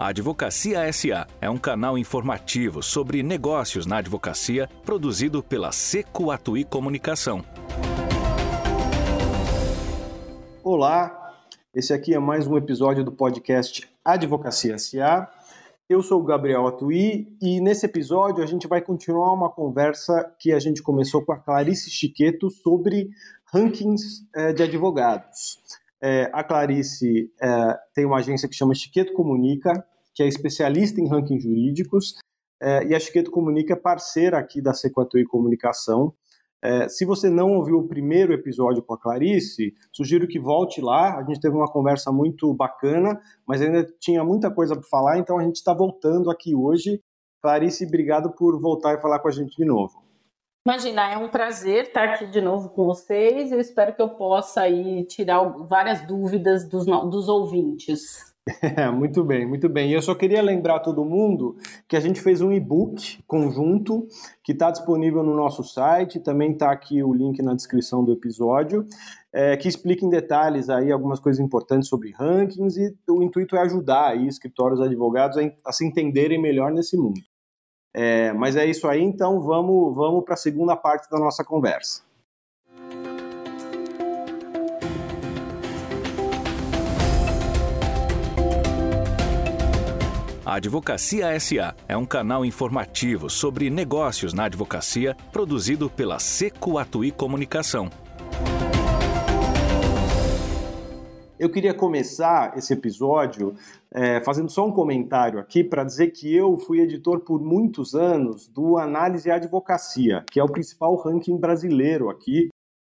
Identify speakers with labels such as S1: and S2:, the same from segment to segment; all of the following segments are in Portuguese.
S1: A Advocacia SA é um canal informativo sobre negócios na advocacia produzido pela Seco Atui Comunicação.
S2: Olá, esse aqui é mais um episódio do podcast Advocacia SA. Eu sou o Gabriel Atui e nesse episódio a gente vai continuar uma conversa que a gente começou com a Clarice Chiqueto sobre rankings eh, de advogados. É, a Clarice é, tem uma agência que chama Chiqueto Comunica, que é especialista em rankings jurídicos, é, e a Chiqueto Comunica é parceira aqui da Sequatui Comunicação. É, se você não ouviu o primeiro episódio com a Clarice, sugiro que volte lá. A gente teve uma conversa muito bacana, mas ainda tinha muita coisa para falar, então a gente está voltando aqui hoje. Clarice, obrigado por voltar e falar com a gente de novo.
S3: Imagina, é um prazer estar aqui de novo com vocês. Eu espero que eu possa aí tirar várias dúvidas dos, dos ouvintes.
S2: muito bem, muito bem. E eu só queria lembrar todo mundo que a gente fez um e-book conjunto que está disponível no nosso site. Também está aqui o link na descrição do episódio, é, que explica em detalhes aí algumas coisas importantes sobre rankings e o intuito é ajudar aí escritórios advogados a, a se entenderem melhor nesse mundo. É, mas é isso aí, então vamos, vamos para a segunda parte da nossa conversa.
S1: A Advocacia SA é um canal informativo sobre negócios na advocacia produzido pela Seco Atui Comunicação.
S2: Eu queria começar esse episódio é, fazendo só um comentário aqui para dizer que eu fui editor por muitos anos do Análise Advocacia, que é o principal ranking brasileiro aqui.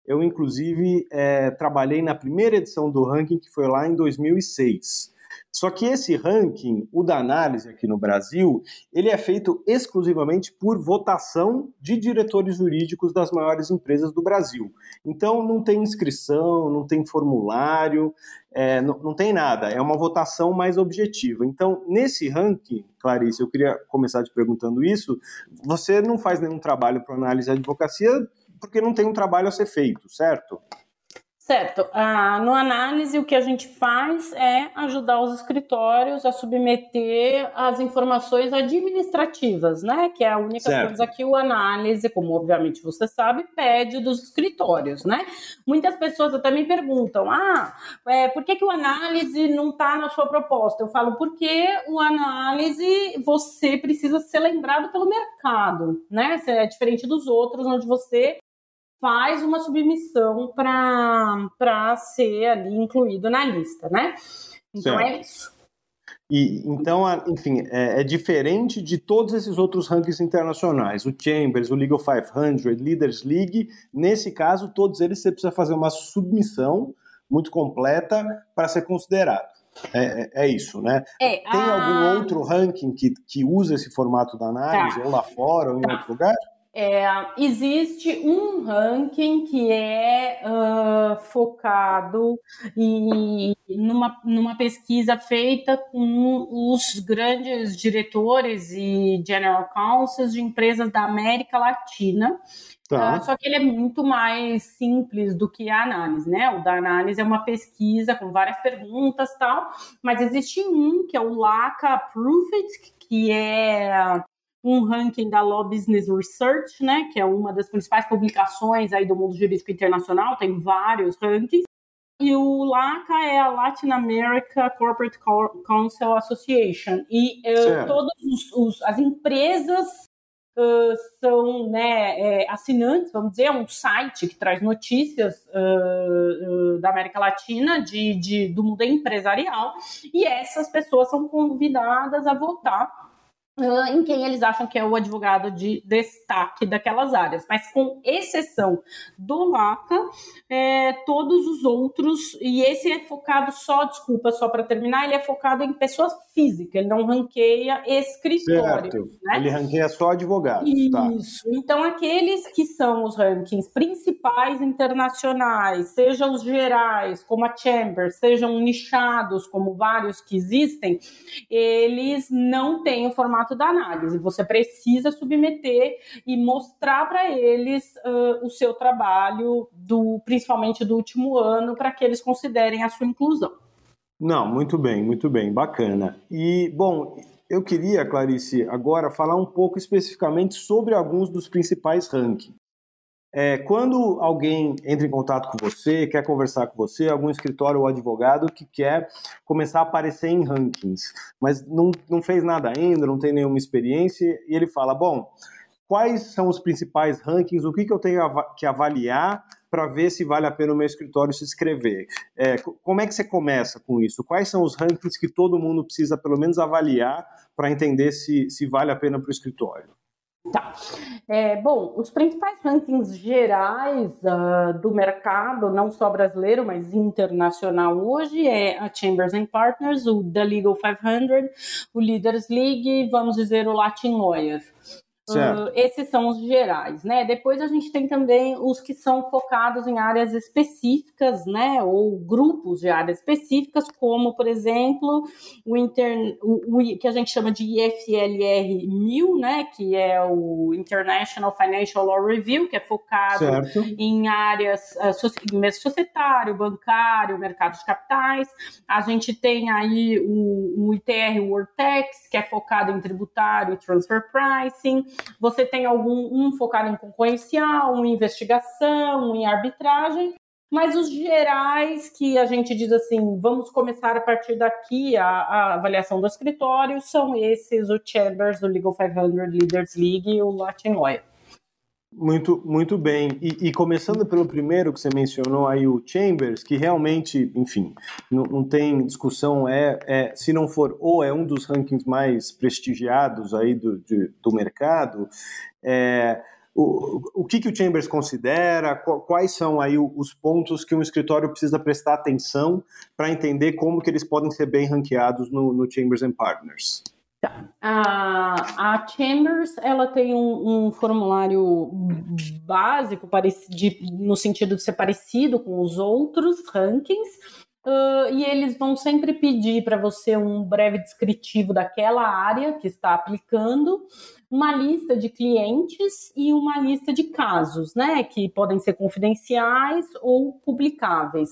S2: Eu, inclusive, é, trabalhei na primeira edição do ranking, que foi lá em 2006. Só que esse ranking, o da análise aqui no Brasil, ele é feito exclusivamente por votação de diretores jurídicos das maiores empresas do Brasil. Então não tem inscrição, não tem formulário, é, não, não tem nada. É uma votação mais objetiva. Então, nesse ranking, Clarice, eu queria começar te perguntando isso. Você não faz nenhum trabalho para análise e advocacia porque não tem um trabalho a ser feito, certo?
S3: Certo. Ah, no análise, o que a gente faz é ajudar os escritórios a submeter as informações administrativas, né? Que é a única certo. coisa que o análise, como obviamente você sabe, pede dos escritórios, né? Muitas pessoas até me perguntam: ah, é, por que, que o análise não está na sua proposta? Eu falo, porque o análise você precisa ser lembrado pelo mercado, né? É diferente dos outros, onde você faz uma submissão para ser ali incluído na lista, né? Então é certo. é isso.
S2: E, então, enfim, é, é, diferente de todos esses outros rankings internacionais, o Chambers, o League of 500, Leaders League. Nesse caso, todos eles você precisa fazer uma submissão muito completa para ser considerado. É, é, é, isso, né?
S3: É,
S2: Tem a... algum outro ranking que, que usa esse formato da análise, tá. ou lá fora, ou em tá. outro lugar?
S3: É, existe um ranking que é uh, focado em numa, numa pesquisa feita com os grandes diretores e general counsels de empresas da América Latina. Tá. Uh, só que ele é muito mais simples do que a análise, né? O da análise é uma pesquisa com várias perguntas tal, mas existe um que é o LACA Approved, que é um ranking da Law Business Research, né, que é uma das principais publicações aí do mundo jurídico internacional, tem vários rankings. E o LACA é a Latin America Corporate Council Association. E uh, todas as empresas uh, são né, é, assinantes, vamos dizer, é um site que traz notícias uh, da América Latina, de, de, do mundo empresarial, e essas pessoas são convidadas a votar em quem eles acham que é o advogado de destaque daquelas áreas. Mas com exceção do LACA, é, todos os outros, e esse é focado só, desculpa, só para terminar, ele é focado em pessoas físicas, ele não ranqueia escritórios. Né?
S2: Ele ranqueia só advogados.
S3: Tá. Isso. Tá. Então, aqueles que são os rankings principais internacionais, sejam os gerais, como a Chamber, sejam nichados, como vários que existem, eles não têm o formato formato da análise. Você precisa submeter e mostrar para eles uh, o seu trabalho, do, principalmente do último ano, para que eles considerem a sua inclusão.
S2: Não, muito bem, muito bem, bacana. E, bom, eu queria, Clarice, agora falar um pouco especificamente sobre alguns dos principais rankings. É, quando alguém entra em contato com você, quer conversar com você, algum escritório ou advogado que quer começar a aparecer em rankings, mas não, não fez nada ainda, não tem nenhuma experiência, e ele fala: Bom, quais são os principais rankings, o que, que eu tenho que avaliar para ver se vale a pena o meu escritório se inscrever. É, como é que você começa com isso? Quais são os rankings que todo mundo precisa pelo menos avaliar para entender se, se vale a pena para o escritório?
S3: Tá. É, bom, os principais rankings gerais uh, do mercado, não só brasileiro, mas internacional hoje, é a Chambers and Partners, o The Legal 500, o Leaders League, vamos dizer, o Latin Lawyer. Uh, esses são os gerais, né? Depois a gente tem também os que são focados em áreas específicas, né? Ou grupos de áreas específicas, como, por exemplo, o, inter... o, o que a gente chama de IFLR 1000, né? Que é o International Financial Law Review, que é focado certo. em áreas uh, societário, bancário, mercado de capitais. A gente tem aí o, o ITR World Tax, que é focado em tributário e transfer pricing. Você tem algum um focado em concorrencial, um em investigação, um em arbitragem, mas os gerais que a gente diz assim, vamos começar a partir daqui a, a avaliação do escritório, são esses, o Chambers, o Legal 500, Leaders League e o Latin Lawyer.
S2: Muito, muito bem. E, e, começando pelo primeiro que você mencionou aí, o Chambers, que realmente, enfim, não, não tem discussão, é, é, se não for ou é um dos rankings mais prestigiados aí do, de, do mercado, é, o, o que, que o Chambers considera, quais são aí os pontos que um escritório precisa prestar atenção para entender como que eles podem ser bem ranqueados no, no Chambers and Partners?
S3: Tá. A, a Chambers ela tem um, um formulário básico de, no sentido de ser parecido com os outros rankings. Uh, e eles vão sempre pedir para você um breve descritivo daquela área que está aplicando, uma lista de clientes e uma lista de casos, né, que podem ser confidenciais ou publicáveis.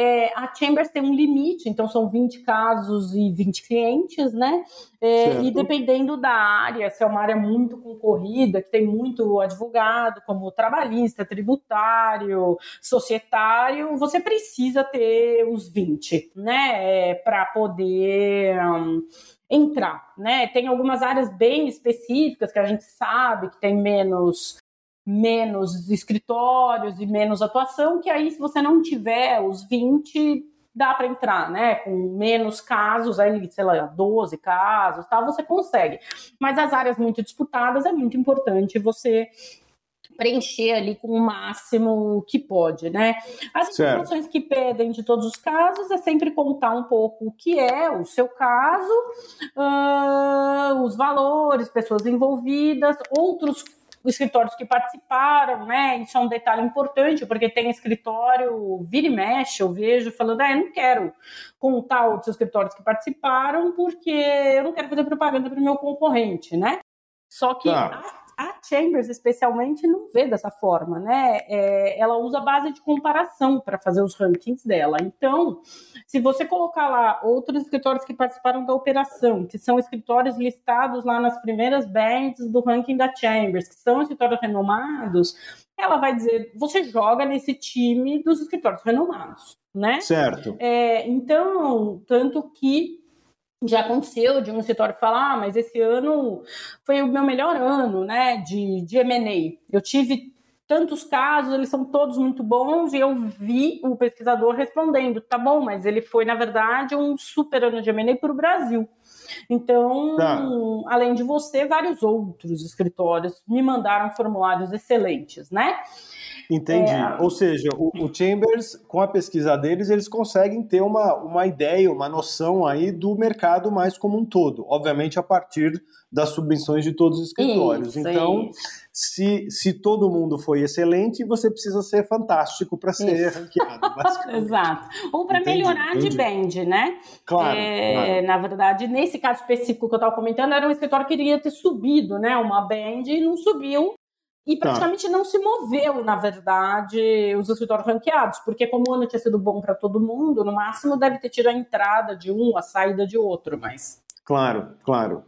S3: É, a Chambers tem um limite, então são 20 casos e 20 clientes, né? É, e dependendo da área, se é uma área muito concorrida, que tem muito advogado, como trabalhista, tributário, societário, você precisa ter os 20, né? É, Para poder. Um, entrar, né? Tem algumas áreas bem específicas que a gente sabe que tem menos menos escritórios e menos atuação, que aí se você não tiver os 20, dá para entrar, né? Com menos casos, aí, sei lá, 12 casos, tal, você consegue. Mas as áreas muito disputadas é muito importante você preencher ali com o máximo que pode, né? As informações certo. que pedem de todos os casos é sempre contar um pouco o que é o seu caso, uh, os valores, pessoas envolvidas, outros escritórios que participaram, né? Isso é um detalhe importante, porque tem escritório, vira e mexe, eu vejo, falando, ah, eu não quero contar outros escritórios que participaram, porque eu não quero fazer propaganda para o meu concorrente, né? Só que tá. A Chambers, especialmente, não vê dessa forma, né? É, ela usa base de comparação para fazer os rankings dela. Então, se você colocar lá outros escritórios que participaram da operação, que são escritórios listados lá nas primeiras bands do ranking da Chambers, que são escritórios renomados, ela vai dizer: você joga nesse time dos escritórios renomados, né?
S2: Certo.
S3: É, então, tanto que já aconteceu de um escritório falar, ah, mas esse ano foi o meu melhor ano, né, de, de M&A. Eu tive tantos casos, eles são todos muito bons, e eu vi o pesquisador respondendo, tá bom, mas ele foi, na verdade, um super ano de M&A para o Brasil. Então, tá. além de você, vários outros escritórios me mandaram formulários excelentes, né?
S2: Entendi. É... Ou seja, o, o, Chambers, com a pesquisa deles, eles conseguem ter uma, uma ideia, uma noção aí do mercado mais como um todo. Obviamente, a partir das submissões de todos os escritórios. Isso, então, isso. Se, se todo mundo foi excelente, você precisa ser fantástico para ser ranqueado.
S3: Exato. Ou para melhorar entendi. de band, né?
S2: Claro,
S3: é,
S2: claro,
S3: Na verdade, nesse caso específico que eu estava comentando, era um escritório que queria ter subido, né? Uma band e não subiu e tá. praticamente tá. não se moveu, na verdade, os escritórios ranqueados, porque como o ano tinha sido bom para todo mundo, no máximo deve ter tido a entrada de um, a saída de outro, mas...
S2: Claro, claro.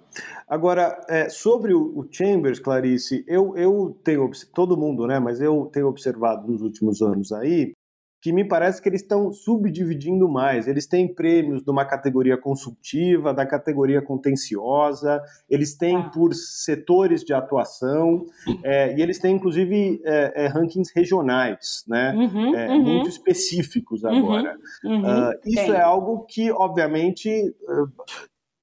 S2: Agora, é, sobre o, o, Chambers, Clarice, eu, eu tenho, todo mundo, né, mas eu tenho observado nos últimos anos aí, que me parece que eles estão subdividindo mais. Eles têm prêmios de uma categoria consultiva, da categoria contenciosa, eles têm ah. por setores de atuação, é, e eles têm, inclusive, é, é, rankings regionais, né? Uhum, é, uhum. Muito específicos uhum, agora. Uhum, uh, isso é algo que, obviamente,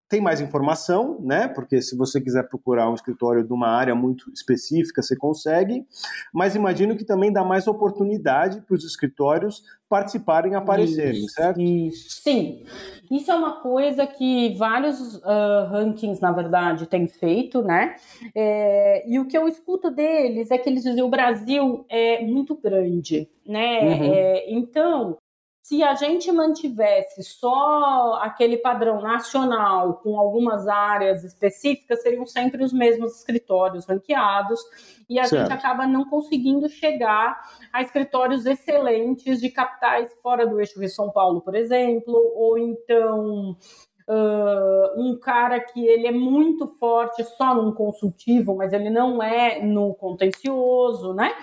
S2: tem mais informação, né? Porque se você quiser procurar um escritório de uma área muito específica, você consegue. Mas imagino que também dá mais oportunidade para os escritórios participarem e aparecerem, isso, certo?
S3: Isso. Sim. Isso é uma coisa que vários uh, rankings, na verdade, têm feito, né? É, e o que eu escuto deles é que eles dizem o Brasil é muito grande, né? Uhum. É, então, se a gente mantivesse só aquele padrão nacional com algumas áreas específicas, seriam sempre os mesmos escritórios ranqueados e a certo. gente acaba não conseguindo chegar a escritórios excelentes de capitais fora do eixo de São Paulo, por exemplo, ou então uh, um cara que ele é muito forte só num consultivo, mas ele não é no contencioso, né?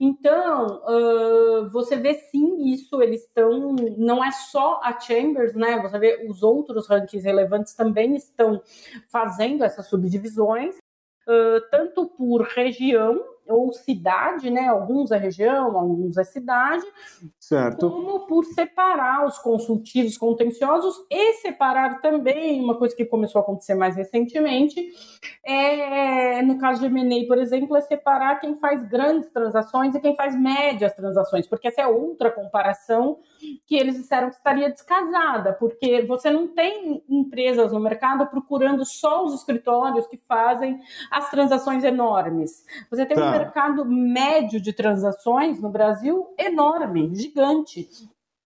S3: Então, uh, você vê sim isso, eles estão, não é só a Chambers, né? Você vê os outros rankings relevantes também estão fazendo essas subdivisões, uh, tanto por região, ou cidade, né? Alguns é região, alguns é cidade.
S2: Certo.
S3: Como por separar os consultivos contenciosos e separar também, uma coisa que começou a acontecer mais recentemente, é, no caso de M&A, por exemplo, é separar quem faz grandes transações e quem faz médias transações, porque essa é outra comparação que eles disseram que estaria descasada, porque você não tem empresas no mercado procurando só os escritórios que fazem as transações enormes. Você tem tá. um mercado médio de transações no Brasil enorme, gigante.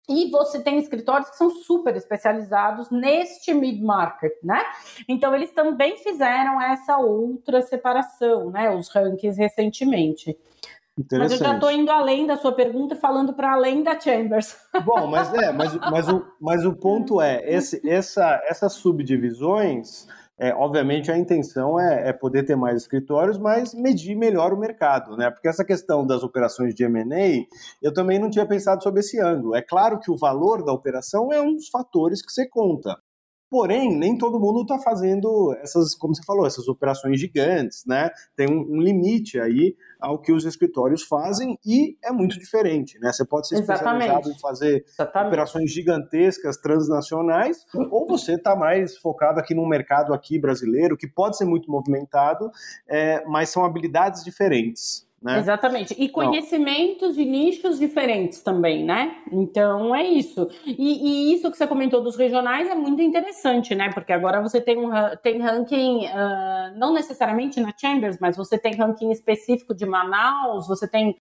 S3: E você tem escritórios que são super especializados neste mid-market, né? Então, eles também fizeram essa outra separação, né? Os rankings recentemente. Mas eu já estou indo além da sua pergunta, falando para além da Chambers.
S2: Bom, mas é, mas, mas, o, mas o ponto é, esse, essa, essas subdivisões, é, obviamente a intenção é, é, poder ter mais escritórios, mas medir melhor o mercado, né? Porque essa questão das operações de M&A, eu também não tinha pensado sobre esse ângulo. É claro que o valor da operação é um dos fatores que você conta. Porém, nem todo mundo está fazendo essas, como você falou, essas operações gigantes, né? Tem um, um, limite aí ao que os escritórios fazem e é muito diferente, né? Você pode ser Exatamente. especializado em fazer Exatamente. operações gigantescas, transnacionais, ou você está mais focado aqui no mercado aqui brasileiro, que pode ser muito movimentado, é, mas são habilidades diferentes. Né?
S3: Exatamente. E conhecimentos de nichos diferentes também, né? Então é isso. E, e, isso que você comentou dos regionais é muito interessante, né? Porque agora você tem, um, tem ranking, uh, não necessariamente na Chambers, mas você tem ranking específico de Manaus, você tem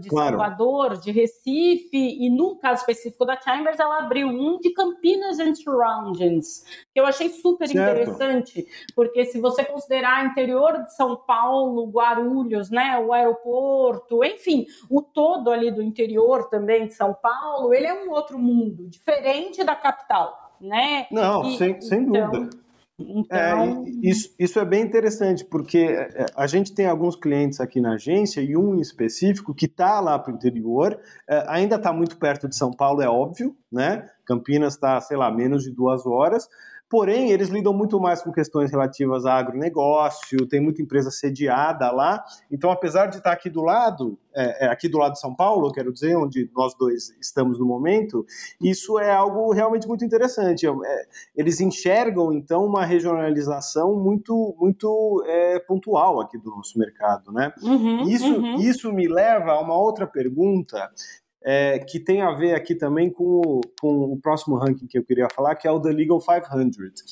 S3: de claro. Salvador, de Recife, e no caso específico da Chambers, ela abriu um de Campinas and Surroundings, que eu achei super certo. interessante, porque se você considerar interior de São Paulo, Guarulhos, né, o aeroporto, enfim, o todo ali do interior também de São Paulo, ele é um outro mundo, diferente da capital, né?
S2: Não, e, sem, sem então, dúvida. Então... É, isso, isso é bem interessante, porque é, a gente tem alguns clientes aqui na agência e um em específico que está lá para o interior, é, ainda está muito perto de São Paulo, é óbvio, né? Campinas está, sei lá, menos de duas horas, Porém, eles lidam muito mais com questões relativas a agronegócio, tem muita empresa sediada lá. Então, apesar de estar aqui do lado, é, é, aqui do lado de São Paulo, quero dizer, onde nós dois estamos no momento, isso é algo realmente muito interessante. É, eles enxergam, então, uma regionalização muito, muito é, pontual aqui do nosso mercado. Né? Uhum, isso, uhum. isso me leva a uma outra pergunta é, que tem a ver aqui também com o, com o próximo ranking que eu queria falar, que é o The Legal 500,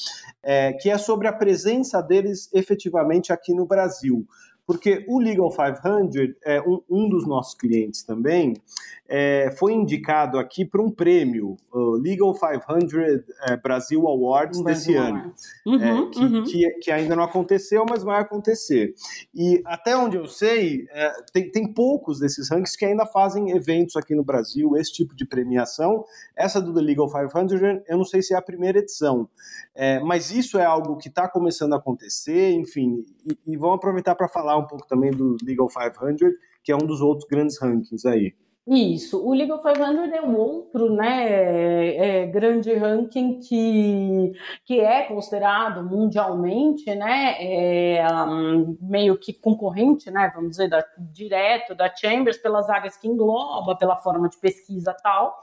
S2: é, que é sobre a presença deles efetivamente aqui no Brasil. Porque o Legal 500 é um, um dos nossos clientes também é, foi indicado aqui para um prêmio, o Legal 500 é, Brasil Awards Brasil desse ano, é, uhum, que, uhum. que, que, ainda não aconteceu, mas vai acontecer. E até onde eu sei, é, tem, tem poucos desses rankings que ainda fazem eventos aqui no Brasil, esse tipo de premiação. Essa do The Legal 500, eu não sei se é a primeira edição, é, mas isso é algo que está começando a acontecer, enfim, e, e vamos aproveitar para falar um pouco também do Legal 500, que é um dos outros grandes rankings aí.
S3: Isso, o Legal 500 é um outro né, é, é, grande ranking que, que é considerado mundialmente né, é, um, meio que concorrente, né, vamos dizer, da, direto da Chambers, pelas áreas que engloba, pela forma de pesquisa tal.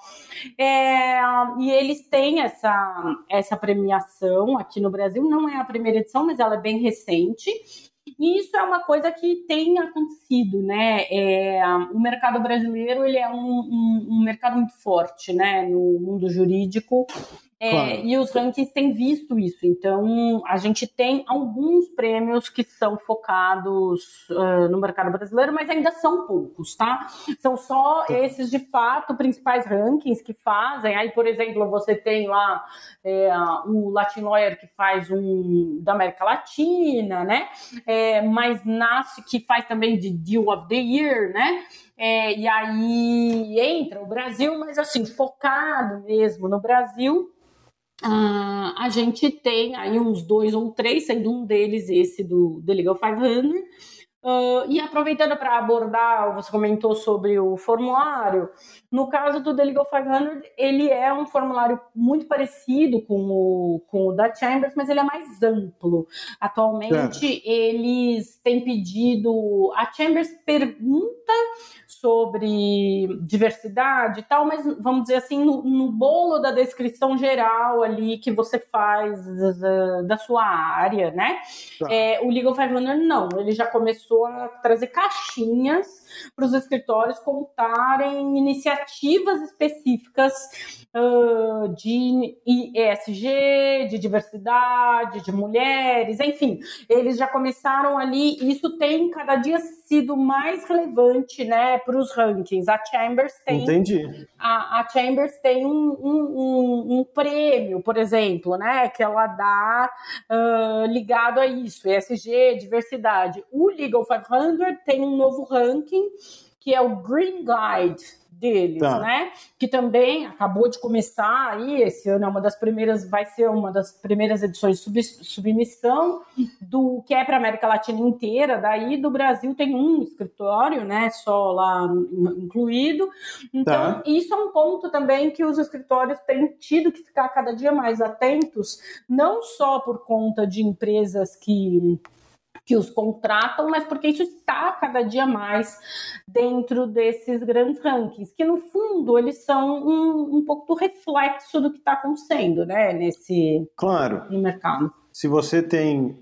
S3: É, e eles têm essa, essa premiação aqui no Brasil, não é a primeira edição, mas ela é bem recente. E isso é uma coisa que tem acontecido, né? É, o mercado brasileiro ele é um, um, um mercado muito forte, né? No mundo jurídico é, claro. E os rankings têm visto isso. Então, a gente tem alguns prêmios que são focados uh, no mercado brasileiro, mas ainda são poucos, tá? São só tá. esses, de fato, principais rankings que fazem. Aí, por exemplo, você tem lá é, o Latin Lawyer, que faz um da América Latina, né? É, mas nasce, que faz também de Deal of the Year, né? É, e aí entra o Brasil, mas assim, focado mesmo no Brasil. Uh, a gente tem aí uns dois ou três, sendo um deles esse do The Legal 500. Uh, e aproveitando para abordar, você comentou sobre o formulário, no caso do The Legal 500, ele é um formulário muito parecido com o, com o da Chambers, mas ele é mais amplo. Atualmente, é. eles têm pedido. A Chambers pergunta sobre diversidade e tal, mas vamos dizer assim, no, no bolo da descrição geral ali que você faz da, da sua área, né? Tá. É, o Legal 500 não, ele já começou a trazer caixinhas para os escritórios contarem iniciativas específicas uh, de ESG, de diversidade, de mulheres, enfim, eles já começaram ali. Isso tem cada dia sido mais relevante, né, para os rankings. A Chambers tem,
S2: Entendi.
S3: A, a Chambers tem um, um, um, um, prêmio, por exemplo, né, que ela dá uh, ligado a isso, ESG, diversidade. O Legal 500 tem um novo ranking que é o Green Guide deles, tá. né? Que também acabou de começar aí, esse ano é uma das primeiras, vai ser uma das primeiras edições de sub, submissão do que é para a América Latina inteira, daí do Brasil tem um escritório, né? Só lá incluído. Então, tá. isso é um ponto também que os escritórios têm tido que ficar cada dia mais atentos, não só por conta de empresas que que os contratam, mas porque isso está cada dia mais dentro desses grandes rankings, que no fundo eles são um, um pouco do reflexo do que está acontecendo, né, nesse
S2: claro.
S3: no mercado.
S2: Se você tem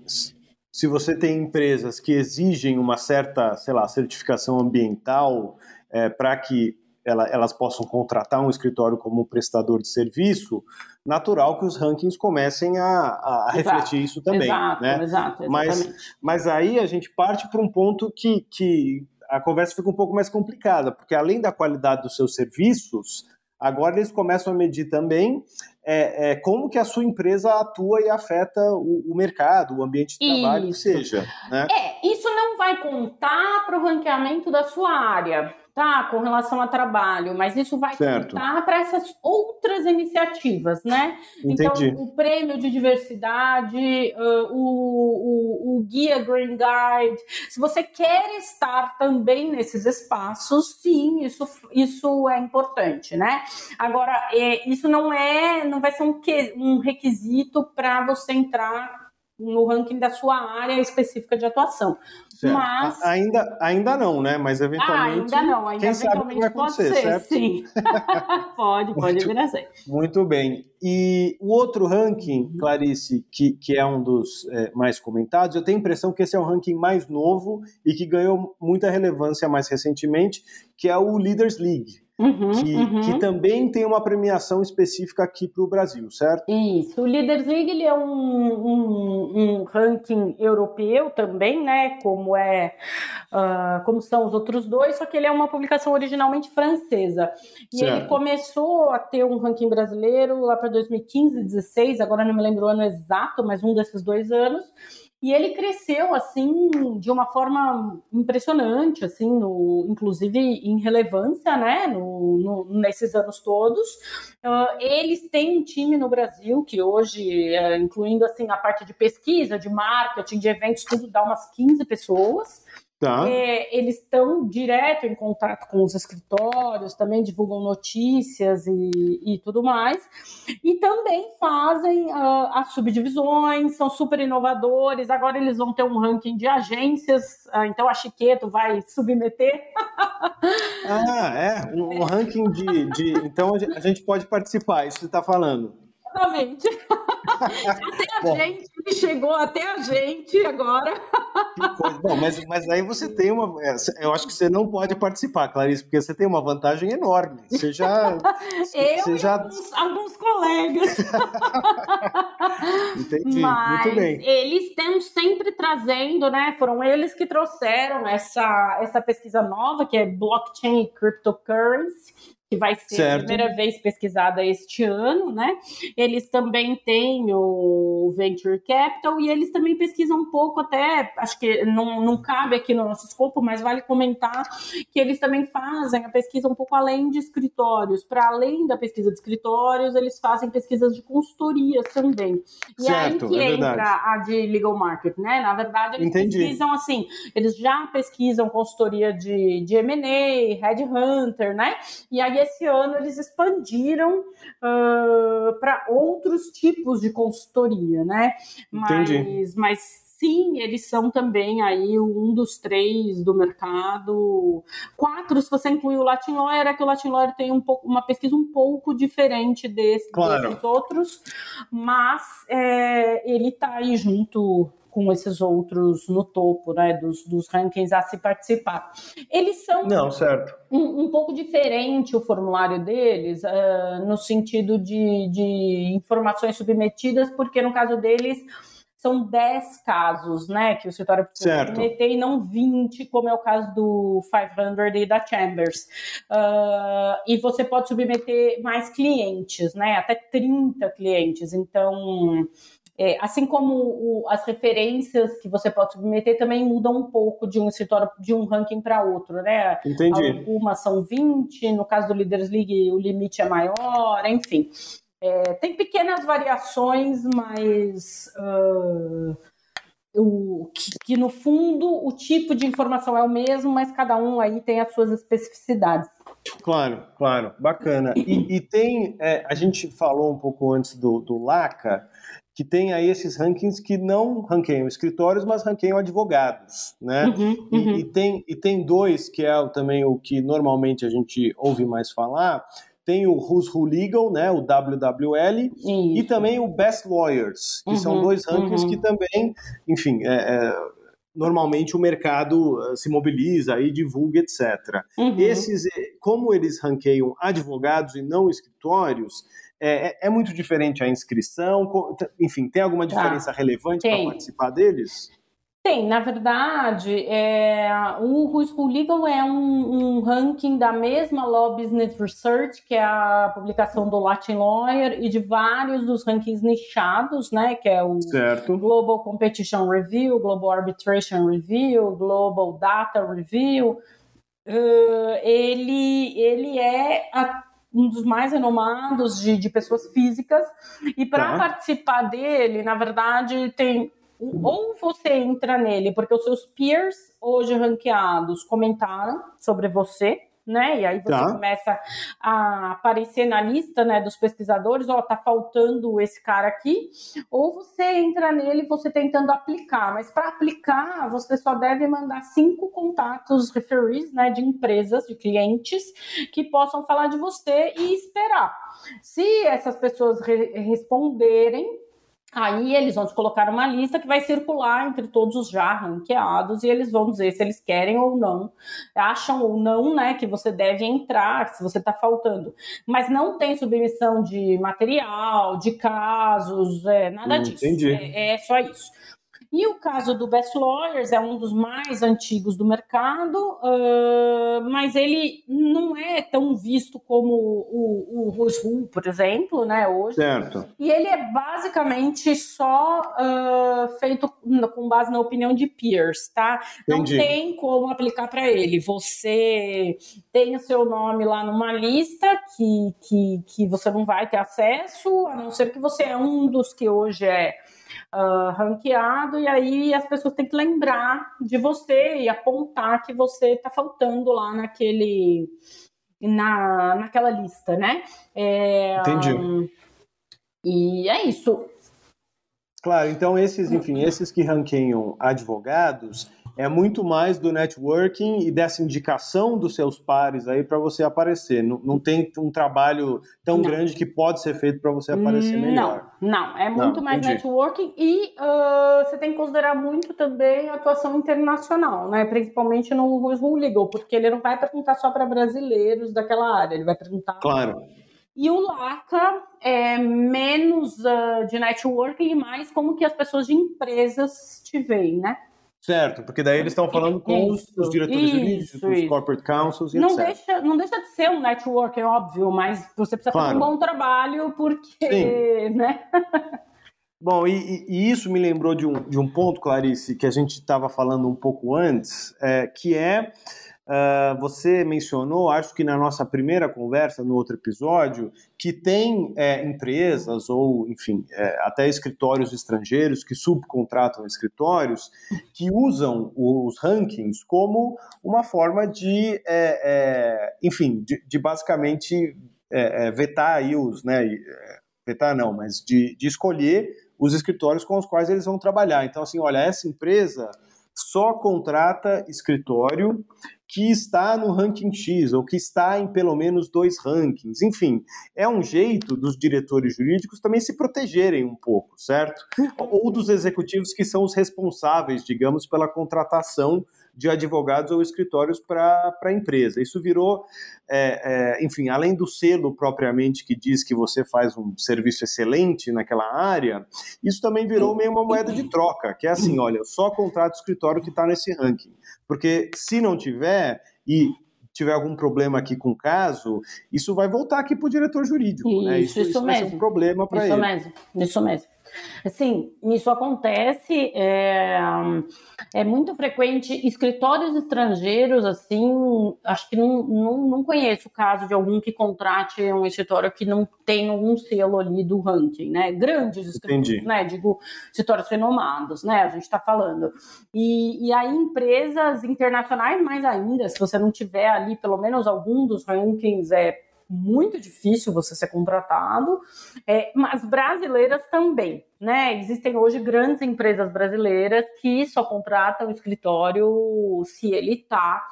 S2: se você tem empresas que exigem uma certa, sei lá, certificação ambiental é, para que ela, elas possam contratar um escritório como prestador de serviço, natural que os rankings comecem a, a refletir isso também.
S3: Exato,
S2: né?
S3: exato,
S2: mas, mas aí a gente parte para um ponto que, que a conversa fica um pouco mais complicada, porque além da qualidade dos seus serviços, agora eles começam a medir também é, é, como que a sua empresa atua e afeta o, o mercado, o ambiente de trabalho, isso. que seja. Né?
S3: É, isso não vai contar para o ranqueamento da sua área tá com relação a trabalho, mas isso vai certo. contar para essas outras iniciativas, né?
S2: Entendi.
S3: Então, o prêmio de diversidade, uh, o, o, o, guia Green Guide, se você quer estar também nesses espaços, sim, isso, isso é importante, né? Agora, é, isso não é, não vai ser um, que, um requisito para você entrar no ranking da sua área específica de atuação.
S2: Certo. Mas ainda, ainda não, né? Mas eventualmente.
S3: Ah, ainda não, ainda
S2: quem sabe vai pode ser, certo?
S3: sim. pode, pode muito, vir a ser.
S2: Muito bem. E o outro ranking, uhum. Clarice, que, que é um dos é, mais comentados, eu tenho a impressão que esse é um ranking mais novo e que ganhou muita relevância mais recentemente, que é o Leaders League. Uhum, que, uhum. que, também tem uma premiação específica aqui para o Brasil, certo?
S3: Isso. O Leaders League ele é um, um, um ranking europeu também, né? Como é, uh, como são os outros dois, só que ele é uma publicação originalmente francesa. E certo. ele começou a ter um ranking brasileiro lá para 2015, 2016. Agora não me lembro o ano exato, mas um desses dois anos. E ele cresceu assim de uma forma impressionante, assim, no, inclusive em relevância, né, no, no nesses anos todos. Uh, eles têm um time no Brasil que hoje, uh, incluindo assim a parte de pesquisa, de marketing, de eventos, tudo dá umas 15 pessoas. Tá. É, eles estão direto em contato com os escritórios, também divulgam notícias e, e tudo mais. E também fazem uh, as subdivisões, são super inovadores. Agora eles vão ter um ranking de agências, uh, então a Chiqueto vai submeter.
S2: ah, é? Um, um ranking de, de. Então a gente pode participar, isso você está falando.
S3: Exatamente. até a Bom. gente, chegou até a gente agora.
S2: Bom, mas, mas aí você tem uma. É, eu acho que você não pode participar, Clarice, porque você tem uma vantagem enorme. Você já.
S3: eu você já... Alguns, alguns colegas.
S2: Entendi. Mas Muito bem.
S3: Eles estão sempre trazendo, né? Foram eles que trouxeram essa, essa pesquisa nova, que é blockchain e cryptocurrency que vai ser certo. a primeira vez pesquisada este ano, né? Eles também têm o Venture Capital e eles também pesquisam um pouco até, acho que não, não cabe aqui no nosso escopo, mas vale comentar que eles também fazem a pesquisa um pouco além de escritórios. Para além da pesquisa de escritórios, eles fazem pesquisas de consultorias também. E certo, aí que é entra a de legal market, né? Na verdade, eles Entendi. pesquisam assim, eles já pesquisam consultoria de, de M&A, Headhunter, né? E aí esse ano eles expandiram uh, para outros tipos de consultoria, né? Mas, mas sim, eles são também aí um dos três do mercado. Quatro, se você incluir o Latin Lawyer, é que o Latin Lawyer tem um pouco, uma pesquisa um pouco diferente desse, claro. desses outros, mas é, ele está aí junto com esses outros no topo né, dos, dos rankings a se participar. Eles são
S2: Não, certo.
S3: Um, um pouco diferente o formulário deles, uh, no sentido de, de informações submetidas, porque no caso deles são 10 casos, né, que o escritório precisa submeter e não 20, como é o caso do 500 e da Chambers. Uh, e você pode submeter mais clientes, né, até 30 clientes. Então, é, assim como o, as referências que você pode submeter também mudam um pouco de um escritório, de um ranking para outro, né?
S2: Entendi.
S3: Algumas são 20, no caso do Leaders League o limite é maior, enfim. É, tem pequenas variações, mas uh, o, que, que, no fundo o tipo de informação é o mesmo, mas cada um aí tem as suas especificidades.
S2: Claro, claro, bacana. E, e tem, é, a gente falou um pouco antes do, do LACA, que tem aí esses rankings que não ranqueiam escritórios, mas ranqueiam advogados, né? Uhum, uhum. E, e, tem, e tem dois, que é também o que normalmente a gente ouve mais falar, tem o Who's Who Legal, né, o WWL, Isso. e também o Best Lawyers, que uhum, são dois rankings que uhum. também, enfim, é, é, normalmente o mercado eh, se mobiliza e divulga, etc. Uhum. Esses, eh, como eles ranqueiam advogados e não escritórios, é, é, é, muito diferente a inscrição? Enfim, tem alguma tá. diferença relevante para participar deles?
S3: Tem, na verdade, é, o Who School Legal é um, um, ranking da mesma Law Business Research, que é a publicação do Latin Lawyer, e de vários dos rankings nichados, né, que é o
S2: certo.
S3: Global Competition Review, Global Arbitration Review, Global Data Review. Uh, ele, ele é a um dos mais renomados de, de pessoas físicas. E para tá. participar dele, na verdade, tem ou você entra nele porque os seus peers hoje ranqueados comentaram sobre você, né? E aí você tá. começa a aparecer na lista, né, dos pesquisadores, ó, tá faltando esse cara aqui, ou você entra nele você tentando aplicar, mas para aplicar você só deve mandar cinco contatos referees, né, de empresas, de clientes que possam falar de você e esperar. Se essas pessoas re responderem Aí eles vão te colocar uma lista que vai circular entre todos os já ranqueados e eles vão dizer se eles querem ou não, acham ou não, né, que você deve entrar, se você está faltando. Mas não tem submissão de material, de casos, é, nada hum, disso. Entendi. É, é só isso. E o caso do Best Lawyers é um dos mais antigos do mercado, uh, mas ele não é tão visto como o, o por exemplo, né, hoje.
S2: Certo.
S3: E ele é basicamente só uh, feito com base na opinião de peers, tá? Entendi. Não tem como aplicar para ele. Você tem o seu nome lá numa lista que, que, que você não vai ter acesso, a não ser que você é um dos que hoje é uh, ranqueado, e aí as pessoas têm que lembrar de você e apontar que você está faltando lá naquele. Na, naquela lista, né?
S2: É, Entendi. Um,
S3: e é isso.
S2: Claro, então esses, enfim, esses que ranqueiam advogados, é muito mais do networking e dessa indicação dos seus pares aí para você aparecer. Não, não, tem um trabalho tão não. grande que pode ser feito para você aparecer melhor.
S3: Não, não. É muito não, mais entendi. networking e uh, você tem que considerar muito também a atuação internacional, né? Principalmente no Legal, porque ele não vai perguntar só para brasileiros daquela área, ele vai perguntar.
S2: Claro.
S3: E o LACA é menos uh, de networking e mais como que as pessoas de empresas te veem, né?
S2: Certo, porque daí eles estão falando com isso, os, diretores isso, jurídicos, os corporate councils e
S3: não
S2: etc.
S3: Deixa, não deixa de ser um network, é óbvio, mas você precisa claro. fazer um bom trabalho, porque, Sim. né?
S2: Bom, e, e, isso me lembrou de um, de um ponto, Clarice, que a gente estava falando um pouco antes, é, que é Uh, você mencionou, acho que na nossa primeira conversa, no outro episódio, que tem é, empresas ou, enfim, é, até escritórios estrangeiros que subcontratam escritórios que usam os rankings como uma forma de, é, é enfim, de, de basicamente é, é, vetar aí os, né, vetar não, mas de, de escolher os escritórios com os quais eles vão trabalhar. Então, assim, olha, essa empresa só contrata escritório que está no ranking X ou que está em pelo menos dois rankings. Enfim, é um jeito dos diretores jurídicos também se protegerem um pouco, certo? Ou dos executivos que são os responsáveis, digamos, pela contratação de advogados ou escritórios para a empresa. Isso virou, é, é, enfim, além do selo propriamente que diz que você faz um serviço excelente naquela área, isso também virou meio uma moeda de troca, que é assim, olha, só contrato escritório que está nesse ranking. Porque se não tiver, e tiver algum problema aqui com o caso, isso vai voltar aqui para o diretor jurídico.
S3: Isso,
S2: né?
S3: isso, isso, isso
S2: vai ser um problema para ele.
S3: Isso mesmo, isso mesmo. Assim, isso acontece, é, é muito frequente. Escritórios estrangeiros, assim, acho que não, não, não conheço o caso de algum que contrate um escritório que não tem algum selo ali do ranking, né? Grandes escritórios, Entendi. né? Digo, escritórios renomados, né? A gente está falando. E, e aí, empresas internacionais, mais ainda, se você não tiver ali pelo menos algum dos rankings, é muito difícil você ser contratado, é, mas brasileiras também. Né? Existem hoje grandes empresas brasileiras que só contratam o escritório se ele está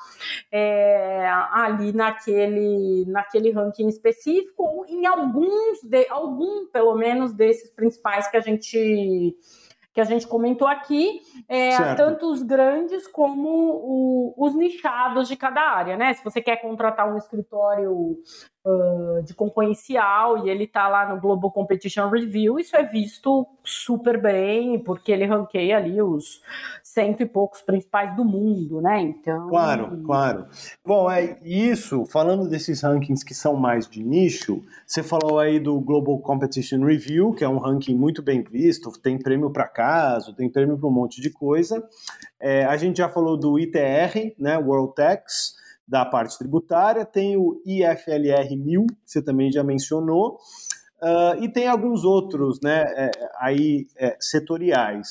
S3: é, ali naquele, naquele ranking específico ou em alguns, de, algum pelo menos desses principais que a gente que a gente comentou aqui, é, tanto os grandes como o, os nichados de cada área, né? Se você quer contratar um escritório uh, de concorrencial e ele está lá no Global Competition Review, isso é visto super bem, porque ele ranqueia ali os cento e poucos principais do mundo, né? Então.
S2: Claro, claro. Bom, é isso, falando desses rankings que são mais de nicho, você falou aí do Global Competition Review, que é um ranking muito bem visto, tem prêmio para caso, tem prêmio para um monte de coisa. É, a gente já falou do ITR, né? World Tax da parte tributária, tem o IFLR 1000, que você também já mencionou, uh, e tem alguns outros, né, é, aí é, setoriais.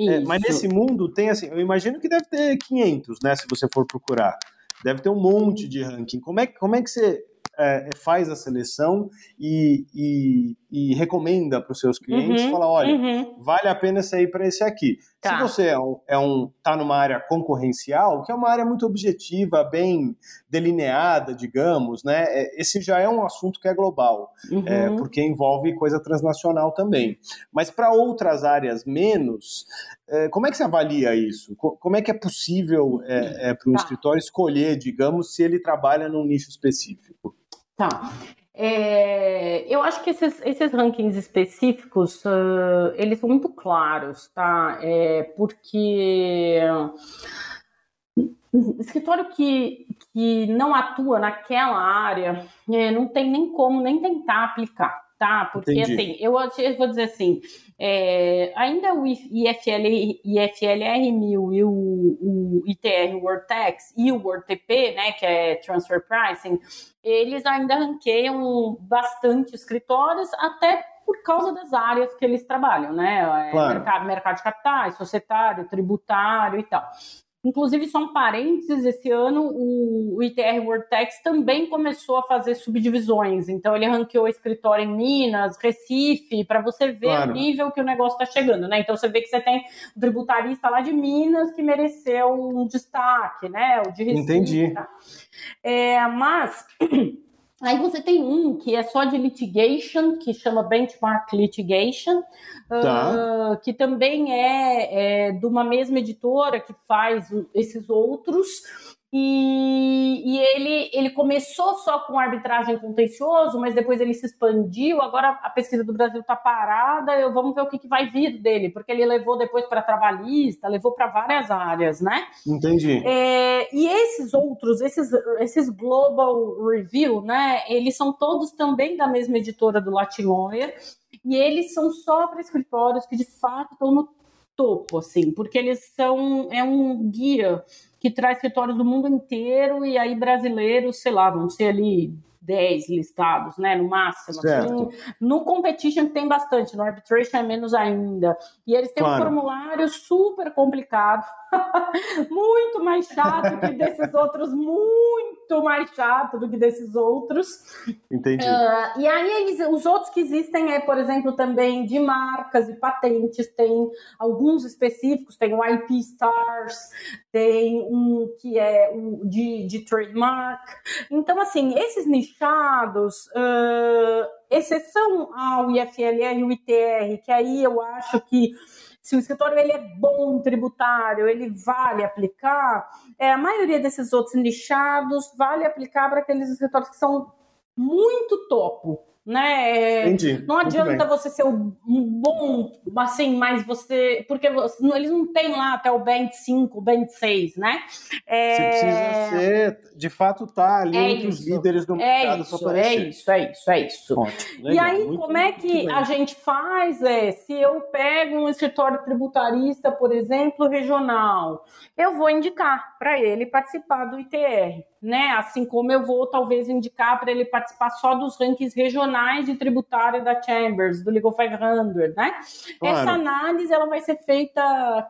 S2: É, mas nesse mundo tem assim, eu imagino que deve ter 500, né, se você for procurar. Deve ter um monte de ranking. Como é, como é que você é, faz a seleção e, e, e recomenda para os seus clientes, uhum, fala, olha, uhum. vale a pena sair para esse aqui. Tá. Se você é um, é um tá numa área concorrencial, que é uma área muito objetiva, bem delineada, digamos, né? É, esse já é um assunto que é global, uhum. é, porque envolve coisa transnacional também. Mas para outras áreas menos, é, como é que você avalia isso? Como é que é possível é, é, para um tá. escritório escolher, digamos, se ele trabalha num nicho específico?
S3: Tá. É, eu acho que esses, esses rankings específicos, uh, eles são muito claros, tá? É, porque escritório que, que não atua naquela área é, não tem nem como nem tentar aplicar, tá? Porque Entendi. assim, eu, eu, vou dizer assim, é, ainda o IFL, IFLR 1000 e o, o ITR Wortex e o WordTP, né, que é Transfer Pricing, eles ainda ranqueiam bastante escritórios, até por causa das áreas que eles trabalham, né? É, claro. Mercado, mercado de capitais, societário, tributário e tal. Inclusive, só um parênteses, esse ano o ITR Wortex também começou a fazer subdivisões. Então, ele ranqueou escritório em Minas, Recife, para você ver claro. o nível que o negócio está chegando, né? Então, você vê que você tem um tributarista lá de Minas que mereceu um destaque, né? O de Recife.
S2: Entendi.
S3: Tá? É, mas... Aí você tem um que é só de litigation, que chama Benchmark Litigation, tá. uh, que também é, é de uma mesma editora que faz esses outros. E, e, ele, ele começou só com arbitragem contencioso, mas depois ele se expandiu. Agora a pesquisa do Brasil está parada. Eu, vamos ver o que, que vai vir dele, porque ele levou depois para trabalhista, levou para várias áreas, né?
S2: Entendi.
S3: É, e esses outros, esses, esses Global Review, né? Eles são todos também da mesma editora do Latin Lawyer, e eles são só para escritórios que de fato estão no topo, assim, porque eles são é um guia que traz escritórios do mundo inteiro e aí brasileiros, sei lá, vão ser ali 10 listados, né, no máximo. Assim, no competition tem bastante, no arbitration é menos ainda. E eles têm claro. um formulário super complicado, muito mais chato que desses outros, muito mais chato do que desses outros.
S2: Entendi. Uh,
S3: e aí eles, os outros que existem é, por exemplo, também de marcas e patentes, tem alguns específicos, tem o IP Stars, tem um que é um de, de trademark. Então, assim, esses nichados, uh, exceção ao IFLR e o ITR, que aí eu acho que se o escritório ele é bom tributário, ele vale aplicar, é, a maioria desses outros nichados vale aplicar para aqueles escritórios que são muito topo né?
S2: Entendi.
S3: Não adianta você ser um bom, assim, mas você. Porque você, eles não têm lá até o Band 5, o Band 6, né?
S2: É... Você precisa ser, de fato, tá ali é entre isso. os líderes do
S3: é mercado. É isso, é isso, é isso, é isso. Ótimo, e aí, muito, como é que a gente faz? É, se eu pego um escritório tributarista, por exemplo, regional, eu vou indicar para ele participar do ITR né? Assim como eu vou talvez indicar para ele participar só dos rankings regionais de tributário da Chambers, do Legal 500, né? Claro. Essa análise ela vai ser feita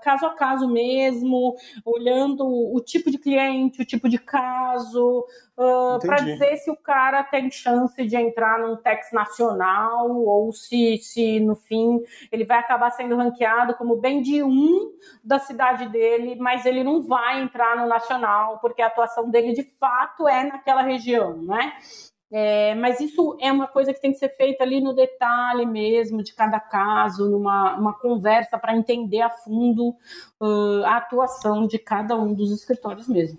S3: caso a caso mesmo, olhando o tipo de cliente, o tipo de caso, uh, para dizer se o cara tem chance de entrar num tax nacional ou se, se no fim ele vai acabar sendo ranqueado como bem de um da cidade dele, mas ele não vai entrar no nacional porque a atuação dele de fato é naquela região, né? É, mas isso é uma coisa que tem que ser feita ali no detalhe mesmo, de cada caso, numa uma conversa para entender a fundo uh, a atuação de cada um dos escritórios mesmo.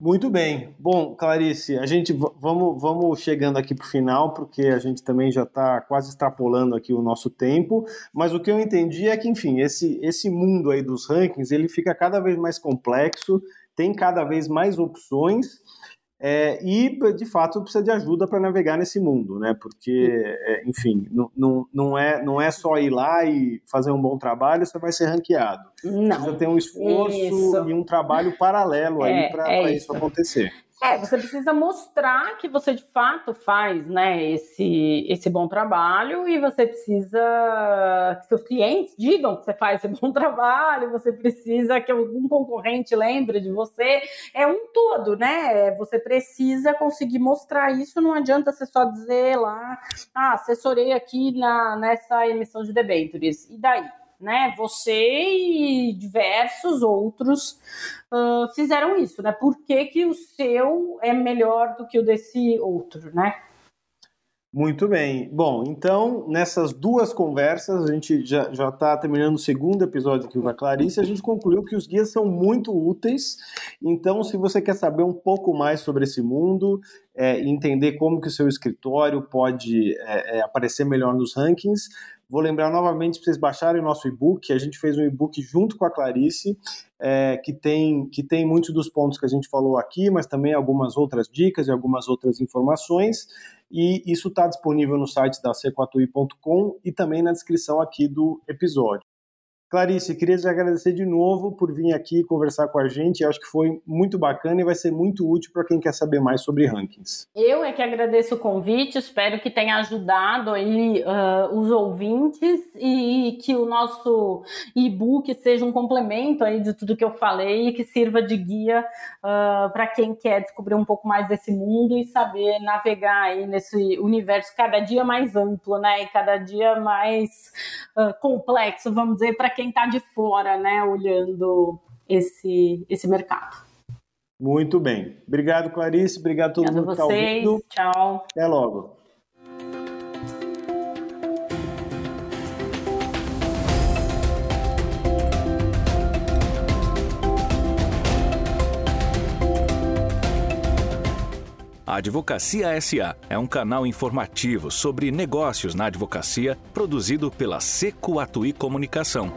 S2: Muito bem. Bom, Clarice, a gente vamos, vamos chegando aqui para o final, porque a gente também já está quase extrapolando aqui o nosso tempo. Mas o que eu entendi é que, enfim, esse, esse mundo aí dos rankings ele fica cada vez mais complexo, tem cada vez mais opções. É, e, de fato, precisa de ajuda para navegar nesse mundo, né? Porque, é, enfim, não, não, não, é, não é só ir lá e fazer um bom trabalho, você vai ser ranqueado. Não. Precisa ter um esforço isso. e um trabalho paralelo aí é, para é isso. isso acontecer.
S3: É, você precisa mostrar que você de fato faz, né, esse, esse bom trabalho e você precisa que seus clientes digam que você faz esse bom trabalho, você precisa que algum concorrente lembre de você. É um todo, né? Você precisa conseguir mostrar isso, não adianta você só dizer lá, ah, assessorei aqui na, nessa emissão de debêntures. E daí? Né? Você e diversos outros uh, fizeram isso, né? Por que, que o seu é melhor do que o desse outro, né?
S2: Muito bem. Bom, então, nessas duas conversas, a gente já está terminando o segundo episódio aqui com a Clarice, a gente concluiu que os guias são muito úteis. Então, se você quer saber um pouco mais sobre esse mundo, é, entender como que o seu escritório pode é, é, aparecer melhor nos rankings, Vou lembrar novamente para vocês baixarem o nosso e-book. A gente fez um e-book junto com a Clarice, é, que, tem, que tem muitos dos pontos que a gente falou aqui, mas também algumas outras dicas e algumas outras informações. E isso está disponível no site da c4i.com e também na descrição aqui do episódio. Clarice, queria te agradecer de novo por vir aqui conversar com a gente. Eu acho que foi muito bacana e vai ser muito útil para quem quer saber mais sobre rankings.
S3: Eu é que agradeço o convite, espero que tenha ajudado aí uh, os ouvintes e que o nosso e-book seja um complemento aí de tudo que eu falei e que sirva de guia uh, para quem quer descobrir um pouco mais desse mundo e saber navegar aí nesse universo cada dia mais amplo, né? E cada dia mais uh, complexo, vamos dizer, para quem está de fora, né, olhando esse, esse mercado.
S2: Muito bem. Obrigado, Clarice. Obrigado a todo Obrigado mundo que está ouvindo.
S3: Tchau.
S2: Até logo.
S1: A Advocacia SA é um canal informativo sobre negócios na advocacia produzido pela Seco Atuí Comunicação.